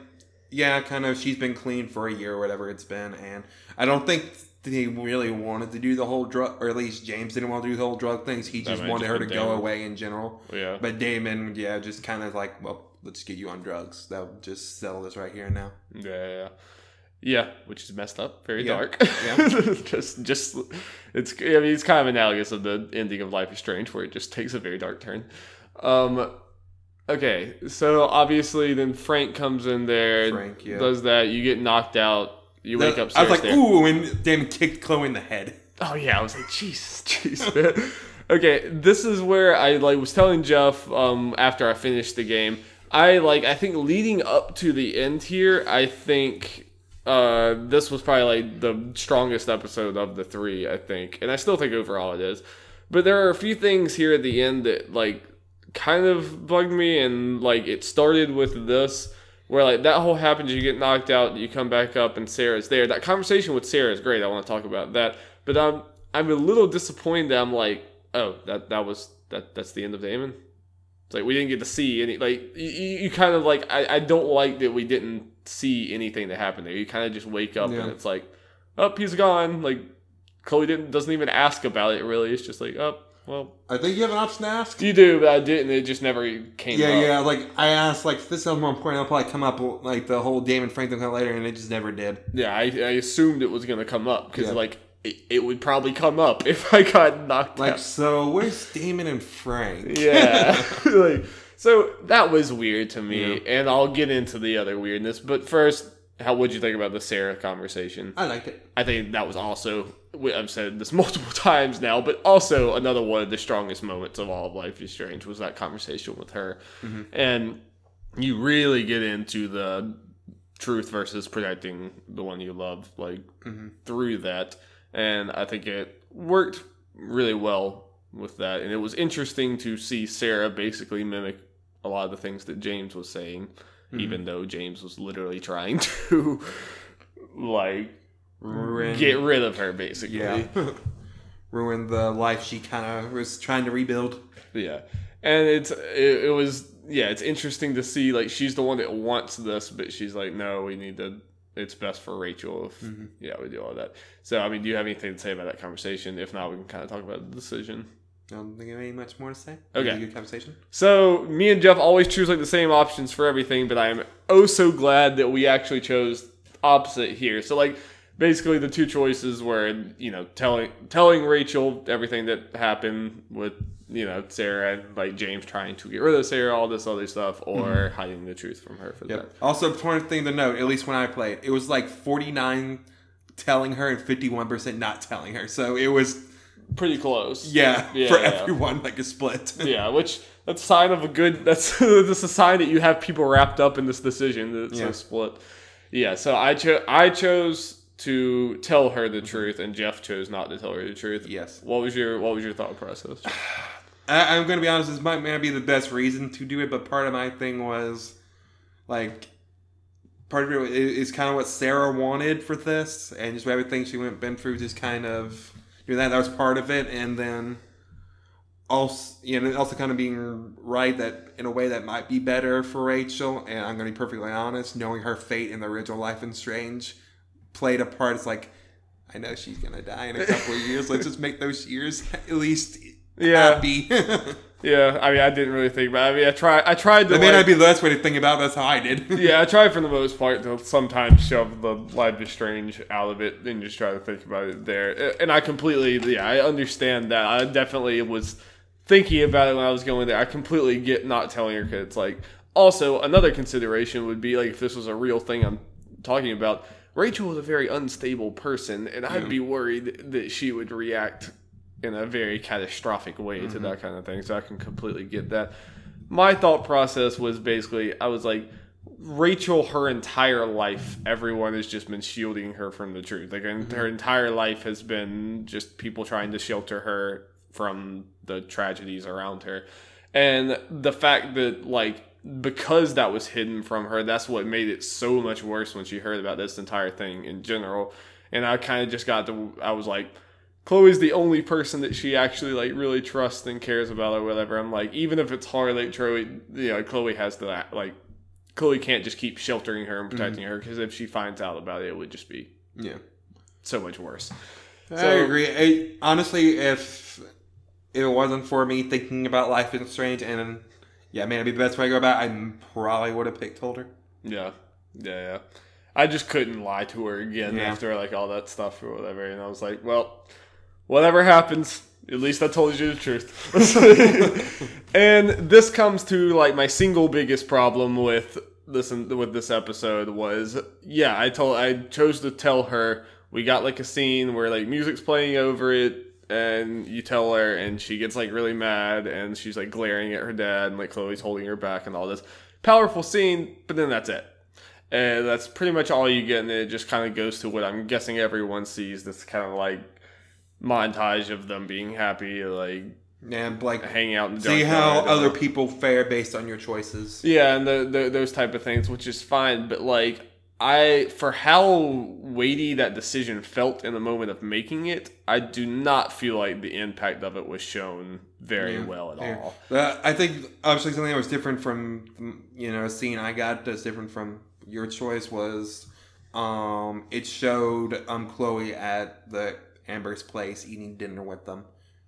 yeah, kind of she's been clean for a year or whatever it's been, and I don't think they really wanted to do the whole drug, or at least James didn't want to do the whole drug things. He That just wanted her to been go away in general. yeah, But Damon, yeah, just kind of like, well, let's get you on drugs. That'll just settle this right here and now. yeah, yeah, yeah, which is messed up, very Yeah. dark. Yeah. just, just it's. I mean, it's kind of analogous of the ending of Life is Strange, where it just takes a very dark turn. Um, okay, so obviously, then Frank comes in there, Frank, yeah. does that. You get knocked out. You wake up. I was like, there. ooh, and Damon kicked Chloe in the head. Oh yeah, I was like, Jesus, jeez, man. okay, this is where I like was telling Jeff um, after I finished the game. I like I think leading up to the end here, I think uh, this was probably like the strongest episode of the three. I think, and I still think overall it is. But there are a few things here at the end that like kind of bugged me, and like it started with this. Where like that whole happens, you get knocked out, you come back up, and Sera's there. That conversation with Sera is great. I want to talk about that. But I'm I'm a little disappointed. That I'm like, oh, that that was that that's the end of Damon. It's like we didn't get to see any. Like you, you kind of like I, I don't like that we didn't see anything that happened there. You kind of just wake up Yeah. and it's like, oh, he's gone. Like Chloe didn't doesn't even ask about it. Really, it's just like, oh, well, I think you have an option to ask. you do, but I didn't. It just never came. Yeah, up. yeah. Like I asked, like this is more important. I'll probably come up like the whole Damon Franklin come later, and it just never did. Yeah, I, I assumed it was gonna come up because Yeah. like it, it would probably come up if I got knocked Like, out. Like so where's Damon and Frank? Yeah, like so that was weird to me, Yeah. and I'll get into the other weirdness. But first, how would you think about the Sera conversation? I liked it. I think that was also I've said this multiple times now, but also another one of the strongest moments of all of Life is Strange was that conversation with her, mm-hmm. and you really get into the truth versus protecting the one you love, like mm-hmm. through that, and I think it worked really well with that, and it was interesting to see Sera basically mimic a lot of the things that James was saying, even though James was literally trying to like Ruin. get rid of her basically yeah. Ruin the life she kind of was trying to rebuild. Yeah. and it's it, it was yeah it's interesting to see like she's the one that wants this but she's like no we need to it's best for rachel if Mm-hmm. yeah we do all that so i mean do you have anything to say about that conversation if not we can kind of talk about the decision I don't think I have any much more to say. Okay. It was a good conversation. So me and Jeff always choose like the same options for everything, but I am oh so glad that we actually chose opposite here. So like basically the two choices were you know telling telling Rachel everything that happened with you know Sera and like James trying to get rid of Sera, all this other stuff, or mm-hmm. hiding the truth from her for that. Yep. Also, important thing to note, at least when I played, it was like 49 telling her and 51% not telling her. So it was, Pretty close. yeah, Yeah, for yeah. everyone, like a split. Yeah, which that's a sign of a good. That's that's a sign that you have people wrapped up in this decision. That it's Yeah. a split. Yeah, so I chose I chose to tell her the mm-hmm. truth, and Jeff chose not to tell her the truth. Yes. What was your What was your thought process? I, I'm going to be honest, this might not be the best reason to do it, but part of my thing was like, part of it is kind of what Sera wanted for this, and just everything she went been through, just kind of doing that. That was part of it, and then also, you know, also kind of being right that in a way that might be better for Rachel. And I'm going to be perfectly honest, knowing her fate in the original Life and Strange played a part. It's like. I know she's gonna die in a couple of years. Let's just make those years at least Yeah. happy. yeah, I mean, I didn't really think about. It. I mean, I tried. I tried to. That may like- not be the best way to think about it. That's how I did. yeah, I tried for the most part to sometimes shove the Life is Strange out of it and just try to think about it there. And I completely, yeah, I understand that. I definitely was thinking about it when I was going there. I completely get not telling your kids. like, also another consideration would be like if this was a real thing I'm talking about. Rachel is a very unstable person, and I'd be worried that she would react in a very catastrophic way to mm-hmm. that kind of thing. So I can completely get that. My thought process was basically I was like, Rachel, her entire life, everyone has just been shielding her from the truth. Like her mm-hmm. entire life has been just people trying to shelter her from the tragedies around her, and the fact that like because that was hidden from her, that's what made it so much worse when she heard about this entire thing in general. And I kind of just got to, I was like, Chloe's the only person that she actually like really trusts and cares about or whatever. I'm like, even if it's hard, like Chloe, you know, Chloe has to act, like Chloe can't just keep sheltering her and mhm. protecting her because if she finds out about it, it would just be Yeah. so much worse. I So- agree. I, honestly, if if it wasn't for me thinking about Life is Strange and yeah, man, it'd be the best way to go about it, I probably would have picked Holder. Yeah, yeah, yeah. I just couldn't lie to her again Yeah. after like all that stuff or whatever, and I was like, well, whatever happens, at least I told you the truth. and this comes to like my single biggest problem with this with this episode was yeah, I told I chose to tell her we got like a scene where like music's playing over it and you tell her and she gets like really mad and she's like glaring at her dad and like Chloe's holding her back and all this powerful scene, but then that's it. And that's pretty much all you get, and it just kind of goes to what I'm guessing everyone sees. This kind of like montage of them being happy, like And like hanging out the see how and, other people fare based on your choices. yeah, and the, the, those type of things, which is fine. But like, I for how weighty that decision felt in the moment of making it, I do not feel like the impact of it was shown very Yeah, well at yeah. all. Uh, I think obviously something that was different from you know a scene I got that's different from your choice was um it showed um Chloe at the Amber's place eating dinner with them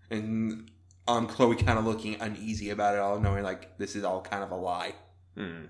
and um Chloe kind of looking uneasy about it all knowing like this is all kind of a lie Hmm.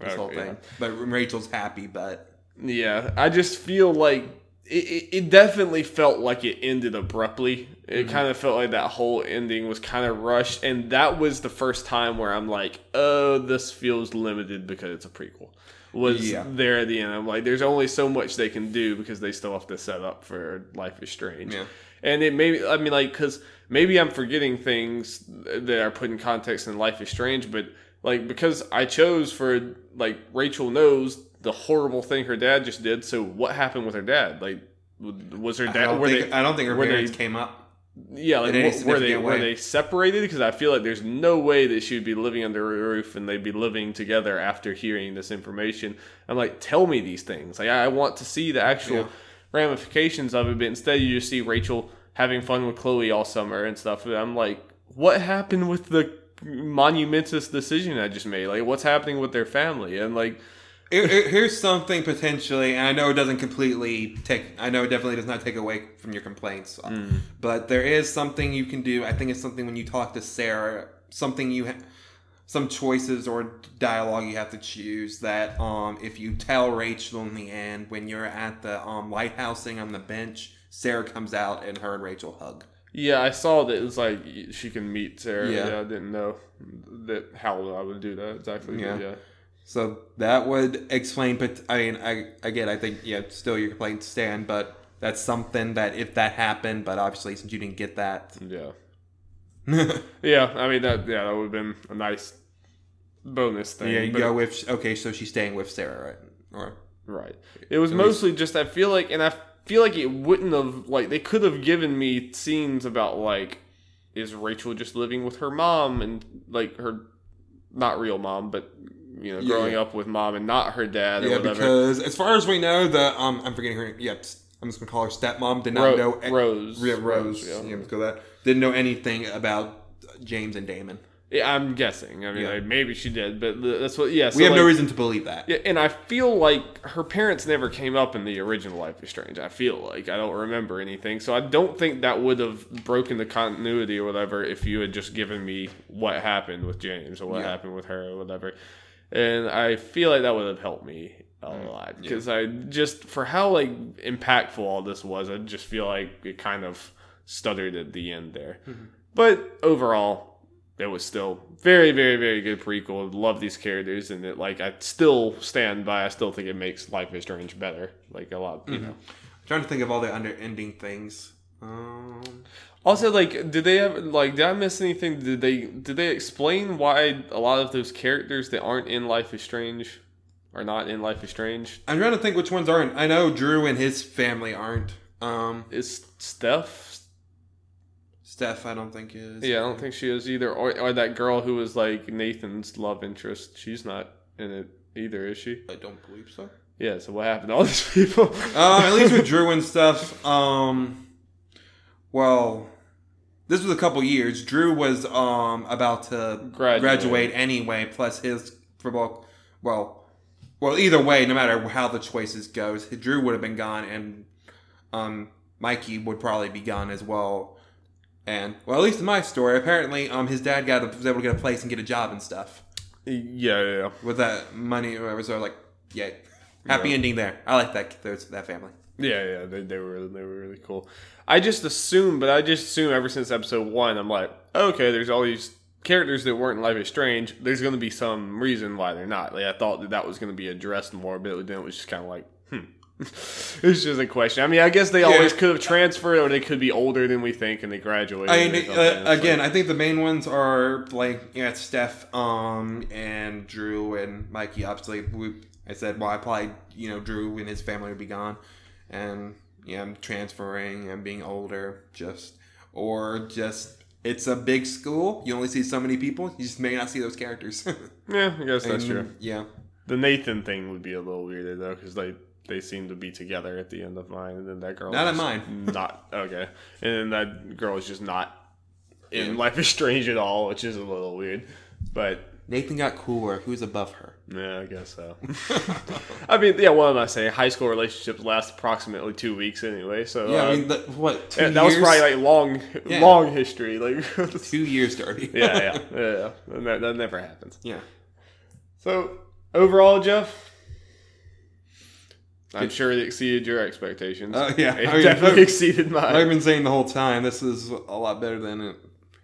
this whole Okay, yeah. thing but Rachel's happy but Yeah, I just feel like it, it, it definitely felt like it ended abruptly. It Mhm. kind of felt like that whole ending was kind of rushed, and that was the first time where I'm like, oh, this feels limited because it's a prequel. Was Yeah. there at the end? I'm like, there's only so much they can do because they still have to set up for Life is Strange. yeah And it maybe I mean like because maybe I'm forgetting things that are put in context in Life is Strange, but like because I chose for like Rachel knows the horrible thing her dad just did. So what happened with her dad? Like was her I dad? don't, Were think, they? I don't think her were they- parents came up Yeah, like in were they significant were they separated? Because I feel like there's no way that she would be living under a roof and they'd be living together after hearing this information. I'm like, tell me these things. Like I I want to see the actual Yeah. ramifications of it, but instead you just see Rachel having fun with Chloe all summer and stuff. And I'm like, what happened with the monumentous decision I just made? Like, what's happening with their family? And like, Here- here- here's something potentially, and I know it doesn't completely take. I know it definitely does not take away from your complaints, Mm. but there is something you can do. I think it's something when you talk to Sera, something you, ha- some choices or dialogue you have to choose. That um, if you tell Rachel in the end when you're at the um lighthousing on the bench, Sera comes out and her and Rachel hug. yeah, I saw that it was like she can meet Sera. Yeah. Yeah, I didn't know that how I would do that exactly. Yeah, yeah. So that would explain. But I mean, I again, I think yeah, still your complaints stand, but that's something that if that happened, but obviously since you didn't get that, Yeah. Yeah, I mean that. Yeah, that would have been a nice bonus thing. yeah, you go with okay, so she's staying with Sera, right? Or Right. It was At least- mostly just I feel like, and I feel like it wouldn't have like they could have given me scenes about like is Rachel just living with her mom and like her not real mom, but you know growing yeah. up with mom and not her dad or yeah, whatever. because as far as we know, the um, I'm forgetting her. Yeah, I'm just gonna call her stepmom. Did not Ro- know Rose, Yeah, Rose. yeah. Yeah, let's go that. Didn't know anything about James and Damon. Yeah, I'm guessing. I mean, Yeah. like, maybe she did, but that's what. Yeah, so we have no reason to believe that. Yeah, and I feel like her parents never came up in the original Life is Strange. I feel like I don't remember anything, so I don't think that would have broken the continuity or whatever if you had just given me what happened with James or what Yeah. happened with her or whatever. And I feel like that would have helped me a Mm, lot because I just for how like impactful all this was, I just feel like it kind of stuttered at the end there. Mm-hmm. But overall, it was still very, very, very good prequel. Love these characters, and it like I still stand by. I still think it makes Life is Strange better. Like a lot, you know. trying to think of all the under ending things. Um, Also, like, did they have like? Did I miss anything? Did they did they explain why a lot of those characters that aren't in Life is Strange are not in Life is Strange. I'm trying to think which ones aren't. I know Drew and his family aren't. Um, Is Steph? Steph, I don't think is. Yeah, I don't think she is either. Or, or that girl who was like Nathan's love interest. She's not in it either, is she? I don't believe so. Yeah. So what happened to all these people? Uh, at least with Drew and stuff. Um, well, this was a couple years. Drew was um about to Graduate. graduate, anyway. Plus his football. Well, well, either way, no matter how the choices goes, Drew would have been gone, and um, Mikey would probably be gone as well. And well, at least in my story, apparently, um, his dad got a, was able to get a place and get a job and stuff yeah, yeah, yeah. with that money. Or whatever. So like, yay, happy ending there. I like that that family. Yeah, yeah, they, they were they were really cool. I just assume, but I just assume ever since episode one, I'm like, okay, there's all these characters that weren't in Life is Strange. There's going to be some reason why they're not. Like I thought that that was going to be addressed more, but then it was just kind of like, hmm. it's just a question. I mean, I guess they always could have transferred, or they could be older than we think, and they graduated. I mean, uh, again, like- I think the main ones are like yeah, Steph, um, and Drew and Mikey. Obviously, we, I said, well, I probably you know Drew and his family would be gone, and yeah, I'm transferring I'm being older, just or just it's a big school. You only see so many people. You just may not see those characters. yeah, I guess that's And, true. Yeah, The Nathan thing would be a little weirder though, because they they seem to be together at the end of mine, and then that girl Not at mine. not okay, and then that girl is just not in Yeah. Life is Strange at all, which is a little weird. But Nathan got cooler. Who's above her? yeah, I guess so. I mean, yeah, what am I saying? High school relationships last approximately two weeks anyway, so Yeah, uh, I mean, the, what two yeah, years? that was probably like long, Yeah. long history. Like, two years dirty. yeah, yeah, yeah, yeah. That, that never happens. yeah. So overall, Jeff, I'm sure it exceeded your expectations. Oh, yeah. it I mean, definitely exceeded Like I've been saying the whole time, this is a lot better than it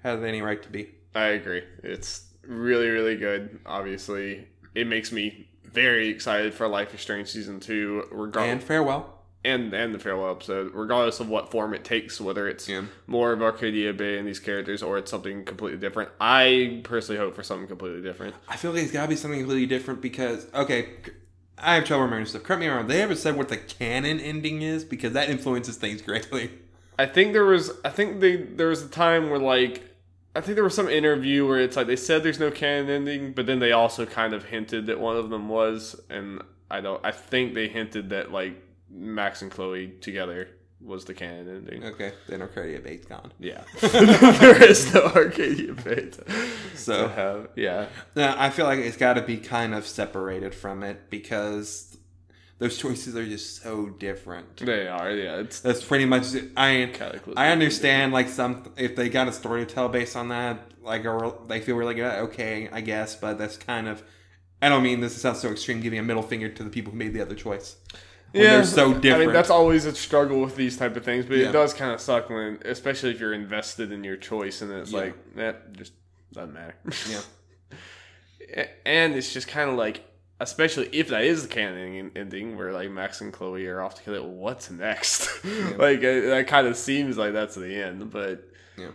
has any right to be. I agree. It's really, really good. Obviously, it makes me very excited for Life is Strange season two, And farewell. and and the farewell episode, regardless of what form it takes, whether it's Yeah. more of Arcadia Bay and these characters or it's something completely different. I personally hope for something completely different. I feel like it's got to be something completely different because, okay, I have trouble remembering stuff. Correct me if I'm wrong. They ever said what the canon ending is? Because that influences things greatly. I think there was I think they there was a time where like I think there was some interview where it's like they said there's no canon ending, but then they also kind of hinted that one of them was, and I don't. I think they hinted that like Max and Chloe together was the canon ending. Okay, then Arcadia Bay's gone. Yeah, there is no Arcadia to So, have. Yeah, no, I feel like it's got to be kind of separated from it because those choices are just so different. they are. Yeah, it's That's pretty much. it. I. I understand like some if they got a story to tell based on that, like or they feel really good. Okay, I guess, but that's kind of. I don't mean this to sound so extreme, giving a middle finger to the people who made the other choice. When they're so different. I mean, that's always a struggle with these type of things, but Yeah. it does kind of suck when, especially if you're invested in your choice, and it's Yeah. like that just doesn't matter. Yeah. And it's just kind of like, especially if that is the canon ending, where like Max and Chloe are off together. What's next? like uh, that kind of seems like that's the end, but. Yeah.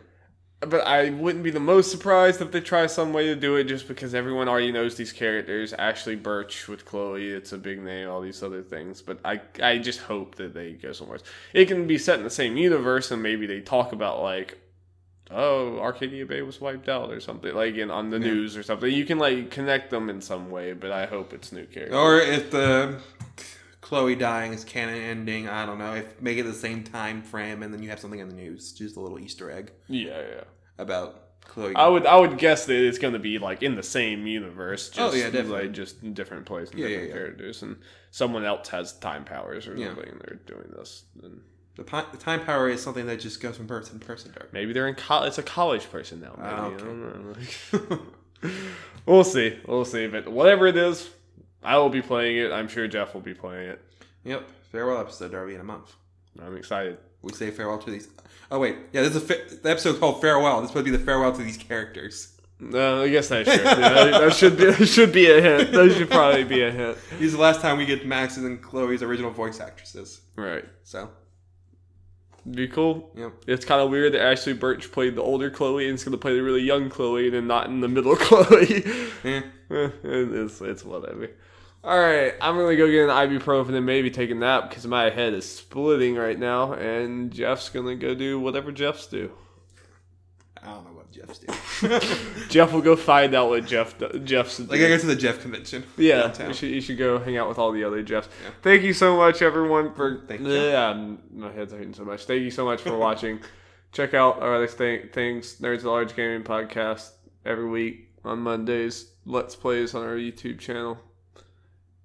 But I wouldn't be the most surprised if they try some way to do it just because everyone already knows these characters. Ashly Burch with Chloe, it's a big name, all these other things. But I I just hope that they go somewhere. else. It can be set in the same universe and maybe they talk about like oh, Arcadia Bay was wiped out or something, like in on the Yeah. news or something. You can like connect them in some way, but I hope it's new characters. Or if the Chloe dying is canon ending, I don't know. If make it the same time frame, and then you have something in the news, just a little Easter egg yeah, yeah. about Chloe. I would I would guess that it's going to be like in the same universe. Oh, just, Oh, yeah, definitely. Like just in different places, Yeah, yeah, different yeah. characters, and someone else has time powers or Yeah. something, and they're doing this. And the, the time power is something that just goes from person to person. Dark. maybe they're in college. It's a college person now. Maybe Ah, I okay. We'll see. We'll see. But whatever it is, I will be playing it. I'm sure Jeff will be playing it. Yep. Farewell episode, Darby, in a month. I'm excited. We say farewell to these. Oh wait, yeah, this is a fa- the episode called farewell. This is supposed to be the farewell to these characters. No, I guess that's true. Yeah, that, that should be that should be a hint. That should probably be a hint. This is the last time we get Max's and Chloe's original voice actresses. Right. So, Be cool. yep. It's kind of weird that Ashly Burch played the older Chloe and is going to play the really young Chloe and then not in the middle Chloe. Eh, it's it's whatever. All right, I'm gonna go get an ibuprofen and maybe take a nap because my head is splitting right now, and Jeff's gonna go do whatever Jeff's do. I don't know Jeff's doing. Jeff will go find out what Jeff do- Jeff's like I go to the Jeff convention. Yeah, you should, you should go hang out with all the other Jeffs. Yeah. Thank you so much, everyone, for. Thank you. Yeah, my head's hurting so much. Thank you so much for watching. Check out our other th- things, Nerds at Large Gaming Podcast, every week on Mondays. Let's Plays on our YouTube channel.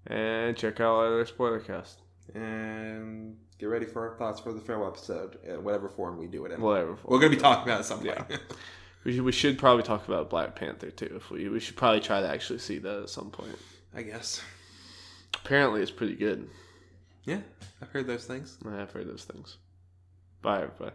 And check out our other spoiler cast. and get ready for our thoughts for the farewell episode, in whatever form we do it in. Whatever. We're gonna be talking about it at some point. Yeah. We should, we should probably talk about Black Panther too. If we we should probably try to actually see that at some point. I guess. Apparently, it's pretty good. Yeah, I've heard those things. I have heard those things. Bye, everybody.